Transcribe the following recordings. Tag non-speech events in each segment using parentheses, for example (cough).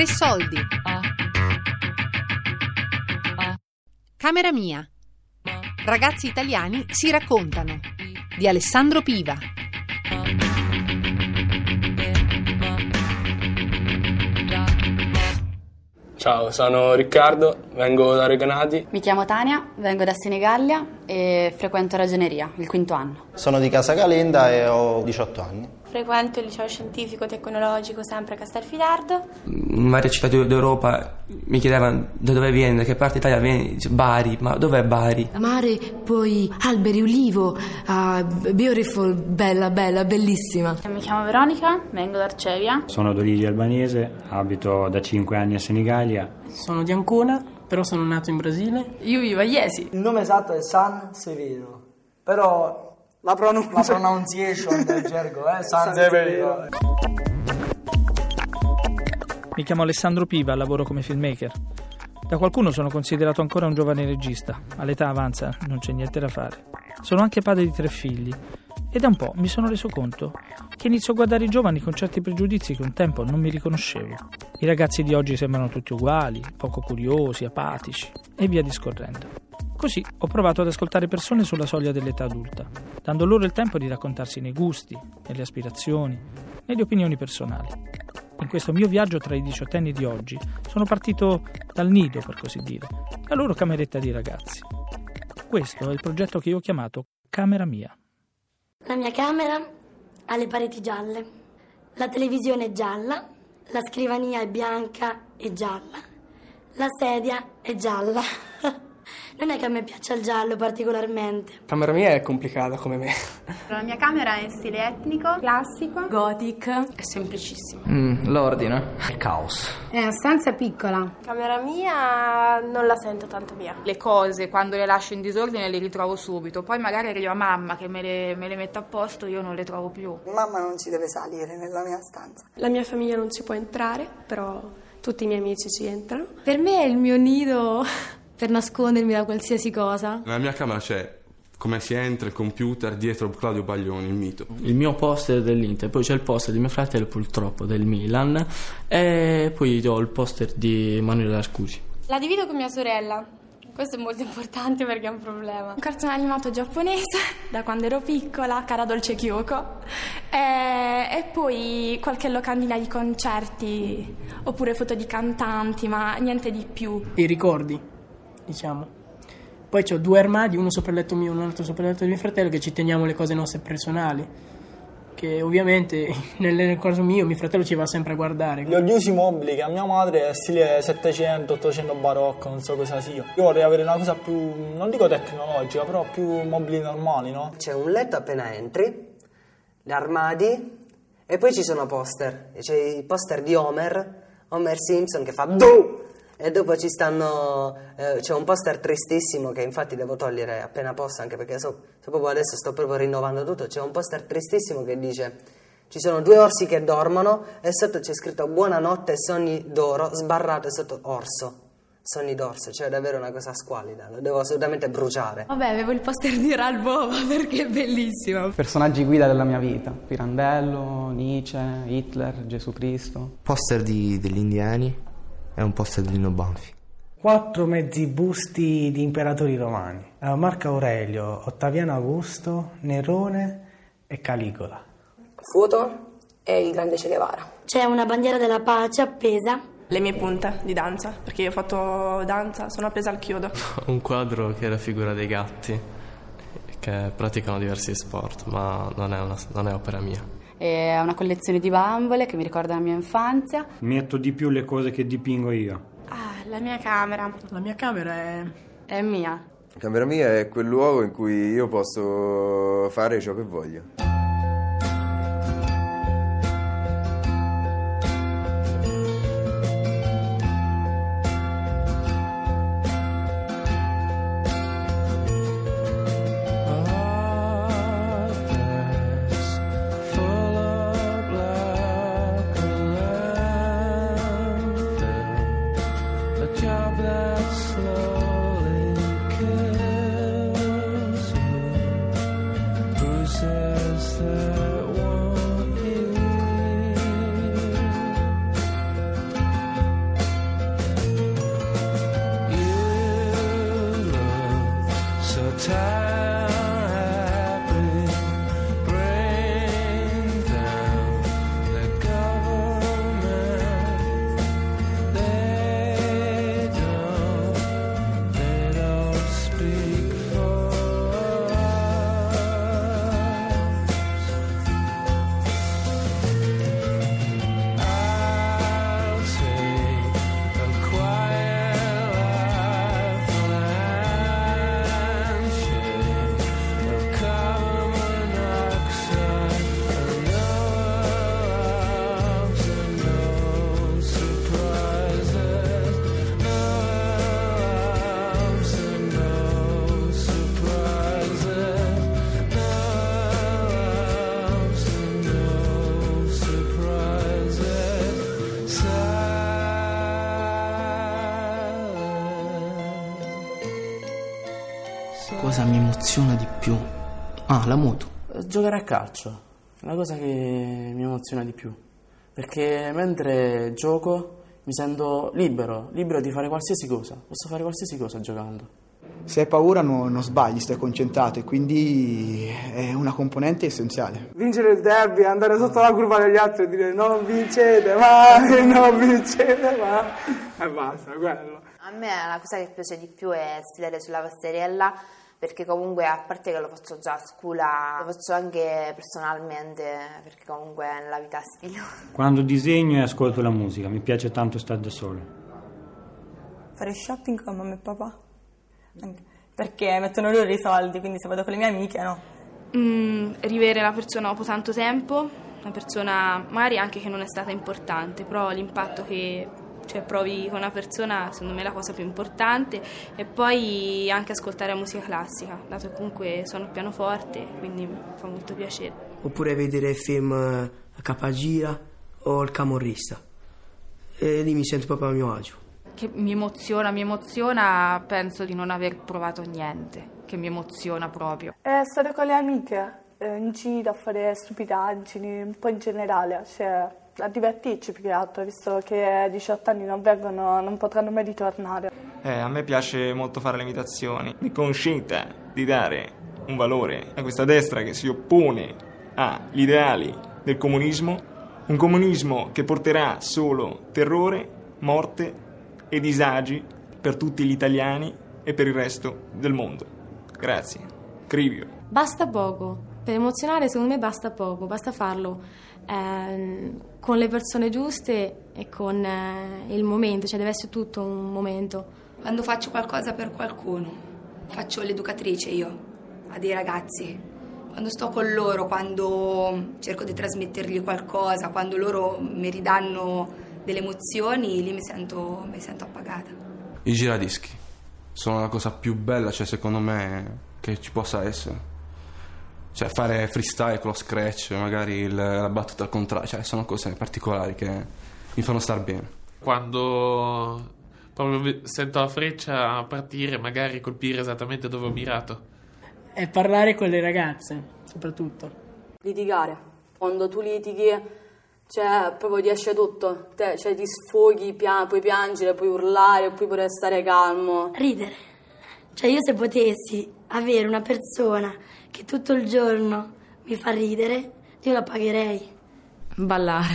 Tre soldi. Camera mia. Ragazzi italiani si raccontano. Di Alessandro Piva. Ciao, sono Riccardo, vengo da Reganati. Mi chiamo Tania, vengo da Senigallia e frequento ragioneria, il quinto anno. Sono di Casa Calenda e ho 18 anni. Frequento il liceo scientifico tecnologico sempre a Castelfidardo. In varie città d'Europa mi chiedevano da dove vieni, da che parte d'Italia vieni, Dice, Bari, ma dov'è Bari? Mare, poi alberi, ulivo, ah, beautiful, bella, bella, bellissima. Mi chiamo Veronica, vengo da Arcevia. Sono d'origine albanese, abito da 5 anni a Senigallia. Sono di Ancona, però sono nato in Brasile. Io vivo a Iesi. Il nome esatto è San Severo, però la, pronun- la pronunciation del gergo è San Severo. Mi chiamo Alessandro Piva, lavoro come filmmaker. Da qualcuno sono considerato ancora un giovane regista, all'età avanza non c'è niente da fare. Sono anche padre di tre figli e da un po' mi sono reso conto che inizio a guardare i giovani con certi pregiudizi che un tempo non mi riconoscevo. I ragazzi di oggi sembrano tutti uguali, poco curiosi, apatici e via discorrendo. Così ho provato ad ascoltare persone sulla soglia dell'età adulta, dando loro il tempo di raccontarsi nei gusti, nelle aspirazioni, nelle opinioni personali. In questo mio viaggio tra i diciottenni di oggi sono partito dal nido, per così dire, la loro cameretta di ragazzi. Questo è il progetto che io ho chiamato Camera Mia. La mia camera ha le pareti gialle, la televisione è gialla, la scrivania è bianca e gialla, la sedia è gialla. Non è che a me piaccia il giallo particolarmente. Camera mia è complicata come me. La mia camera è in stile etnico, classico, Gothic. È semplicissimo. Mm, l'ordine. Il caos. È una stanza piccola. Camera mia non la sento tanto mia. Le cose quando le lascio in disordine le ritrovo subito. Poi magari arriva mamma che me le, me le mette a posto, io non le trovo più. Mamma non ci deve salire nella mia stanza. La mia famiglia non ci può entrare, però tutti i miei amici ci entrano. Per me è il mio nido per nascondermi da qualsiasi cosa. Nella mia camera c'è come si entra il computer dietro Claudio Baglioni, il mito. Il mio poster dell'Inter, poi c'è il poster di mio fratello purtroppo del Milan e poi ho il poster di Emanuele Ascusi. La divido con mia sorella. Questo è molto importante perché è un problema. Un cartone animato giapponese (laughs) da quando ero piccola, Cara Dolce Kyoko. E, e poi qualche locandina di concerti oppure foto di cantanti, ma niente di più. I ricordi, diciamo. Poi ho due armadi, uno sopra il letto mio e un altro sopra il letto di mio fratello, che ci teniamo le cose nostre personali. Che ovviamente (laughs) nel, nel caso mio mio fratello ci va sempre a guardare. Gli odiosi mobili che a mia madre è stile 700, 800 barocco, non so cosa sia. Io vorrei avere una cosa più, non dico tecnologica, però più mobili normali, no? C'è un letto appena entri, gli armadi e poi ci sono poster. C'è i poster di Homer, Homer Simpson che fa DU! E dopo ci stanno. Eh, c'è un poster tristissimo che infatti devo togliere appena posso, anche perché so, so proprio adesso sto proprio rinnovando tutto. C'è un poster tristissimo che dice: Ci sono due orsi che dormono e sotto c'è scritto Buonanotte, sogni d'oro, sbarrato sotto orso. Sogni d'orso, cioè davvero una cosa squalida, lo devo assolutamente bruciare. Vabbè, avevo il poster di Ralbova (laughs) perché è bellissimo. Personaggi guida della mia vita: Pirandello, Nietzsche, Hitler, Gesù Cristo. Poster di, degli indiani è un poster di Lino Banfi. Quattro mezzi busti di imperatori romani: Marco Aurelio, Ottaviano Augusto, Nerone e Caligola. Foto è il grande Che Guevara. C'è una bandiera della pace appesa. Le mie punte di danza, perché io ho fatto danza, sono appesa al chiodo. (laughs) Un quadro che raffigura dei gatti che praticano diversi sport, ma non è, una, non è opera mia. È una collezione di bambole che mi ricorda la mia infanzia. Metto di più le cose che dipingo io. Ah, la mia camera. La mia camera è... È mia. La camera mia è quel luogo in cui io posso fare ciò che voglio. Cosa mi emoziona di più? Ah, la moto. Giocare a calcio, è la cosa che mi emoziona di più. Perché mentre gioco mi sento libero, libero di fare qualsiasi cosa. Posso fare qualsiasi cosa giocando. Se hai paura no, non sbagli, stai concentrato e quindi è una componente essenziale. Vincere il derby, andare sotto la curva degli altri e dire non vincete mai, (laughs) non vincete mai. E basta, quello. A me la cosa che piace di più è sfilare sulla passerella perché comunque a parte che lo faccio già a scuola, lo faccio anche personalmente perché comunque nella vita stilo. Quando disegno e ascolto la musica, mi piace tanto stare da solo. Fare shopping con mamma e papà. Anche perché mettono loro i soldi, quindi se vado con le mie amiche no. Mm, rivere la persona dopo tanto tempo, una persona magari anche che non è stata importante, però l'impatto che cioè, provi con una persona secondo me è la cosa più importante e poi anche ascoltare la musica classica, dato che comunque suono il pianoforte, quindi mi fa molto piacere. Oppure vedere film a Capagira o Il Camorrista e lì mi sento proprio a mio agio. Che mi emoziona, mi emoziona, penso di non aver provato niente, che mi emoziona proprio. È stare con le amiche, eh, in giro a fare stupidaggini, un po' in generale, cioè a divertirci più che altro, visto che a 18 anni non vengono, non potranno mai ritornare. Eh, a me piace molto fare le imitazioni, mi consenta di dare un valore a questa destra che si oppone agli ideali del comunismo, un comunismo che porterà solo terrore, morte e disagi per tutti gli italiani e per il resto del mondo. Grazie. Crivio. Basta poco. Per emozionare secondo me basta poco, basta farlo eh, con le persone giuste e con eh, il momento, cioè deve essere tutto un momento. Quando faccio qualcosa per qualcuno, faccio l'educatrice io, a dei ragazzi. Quando sto con loro, quando cerco di trasmettergli qualcosa, quando loro mi ridanno delle emozioni, lì mi sento, mi sento appagata. I giradischi sono la cosa più bella, cioè, secondo me, che ci possa essere. Cioè, fare freestyle con lo scratch, magari il, la battuta al contrario, cioè, sono cose particolari che mi fanno star bene. Quando proprio sento la freccia partire, magari colpire esattamente dove ho mirato. E parlare con le ragazze, soprattutto. Litigare. Quando tu litighi cioè, proprio ti esce tutto, Te, cioè ti sfoghi, pia- puoi piangere, puoi urlare, puoi pure stare calmo. Ridere. Cioè, io se potessi avere una persona che tutto il giorno mi fa ridere, io la pagherei. Ballare,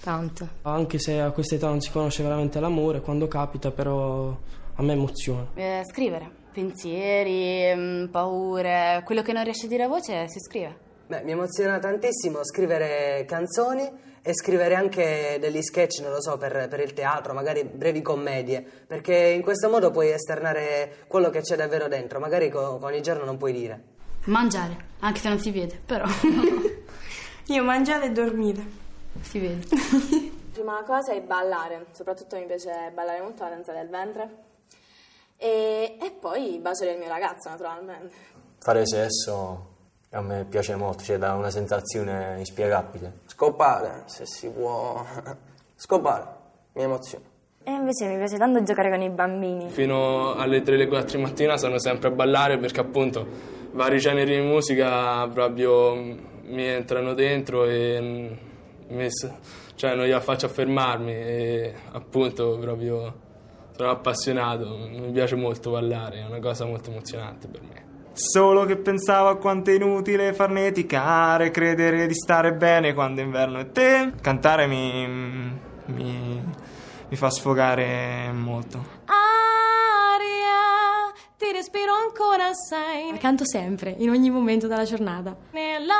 tanto. Anche se a questa età non si conosce veramente l'amore, quando capita però a me emoziona. Eh, scrivere, pensieri, mh, paure, quello che non riesce a dire a voce si scrive. Beh, mi emoziona tantissimo scrivere canzoni e scrivere anche degli sketch, non lo so, per, per, il teatro, magari brevi commedie, perché in questo modo puoi esternare quello che c'è davvero dentro, magari con, con il giorno non puoi dire. Mangiare, anche se non si vede, però. (laughs) Io mangiare e dormire. Si vede. (laughs) Prima cosa è ballare, soprattutto mi piace ballare molto la danza del ventre. E, e poi baciare il mio ragazzo, naturalmente. Fare sesso a me piace molto, cioè dà una sensazione inspiegabile. Scopare, se si può. (laughs) Scopare, mi emoziona. E invece mi piace tanto giocare con i bambini. Fino alle 3 alle 4 di mattina sono sempre a ballare perché appunto vari generi di musica proprio mi entrano dentro e mi, cioè non gliela faccio fermarmi e appunto proprio sono appassionato, mi piace molto ballare, è una cosa molto emozionante per me. Solo che pensavo a quanto è inutile farneticare, credere di stare bene quando inverno è te. Cantare mi, mi, mi fa sfogare molto. Ti respiro ancora sei. Canto sempre, in ogni momento della giornata. Nell'aria,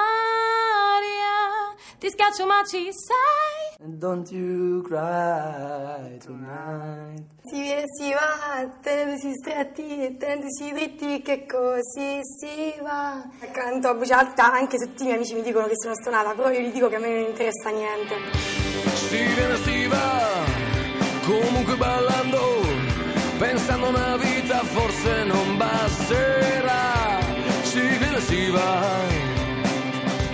ti scaccio ma ci sei. Don't you cry tonight. Si viene si va, tenendosi stretti e tenendosi dritti che così si va. Canto a voce alta anche se tutti i miei amici mi dicono che sono stonata, però io gli dico che a me non interessa niente. Si viene si va, comunque ballando, pensando una vita forse non basterà. Si viene si va,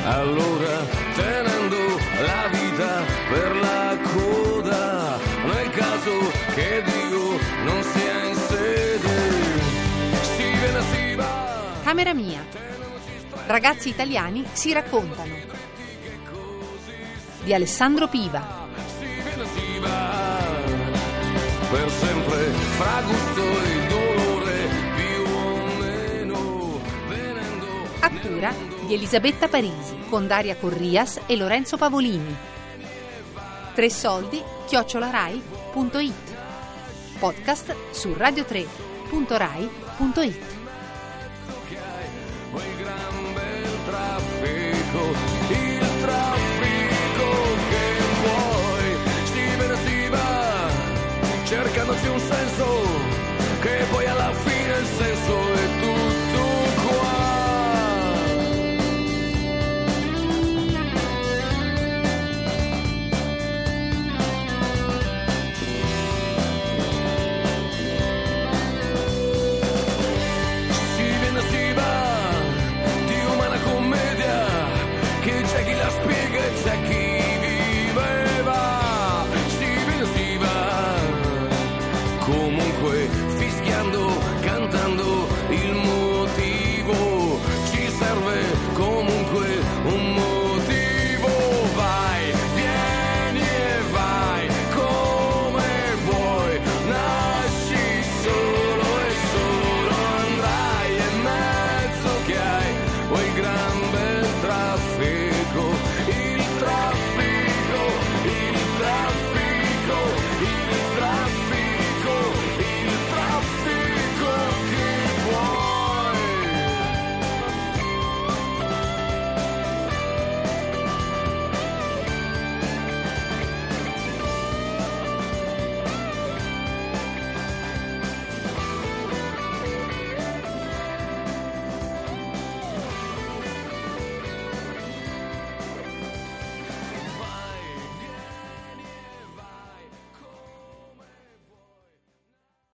allora tenendo la vita per la coda, nel caso che Dio non sia in sede. Si viene si va. Camera mia. Ragazzi italiani si raccontano. Di Alessandro Piva. per sempre fra gusto e dolore a Attura di Elisabetta Parisi con Daria Corrias e Lorenzo Pavolini. Tre soldi chiocciolarai.it Podcast su radio3.rai.it il traffico che vuoi, si viene si va, cercandoci un senso.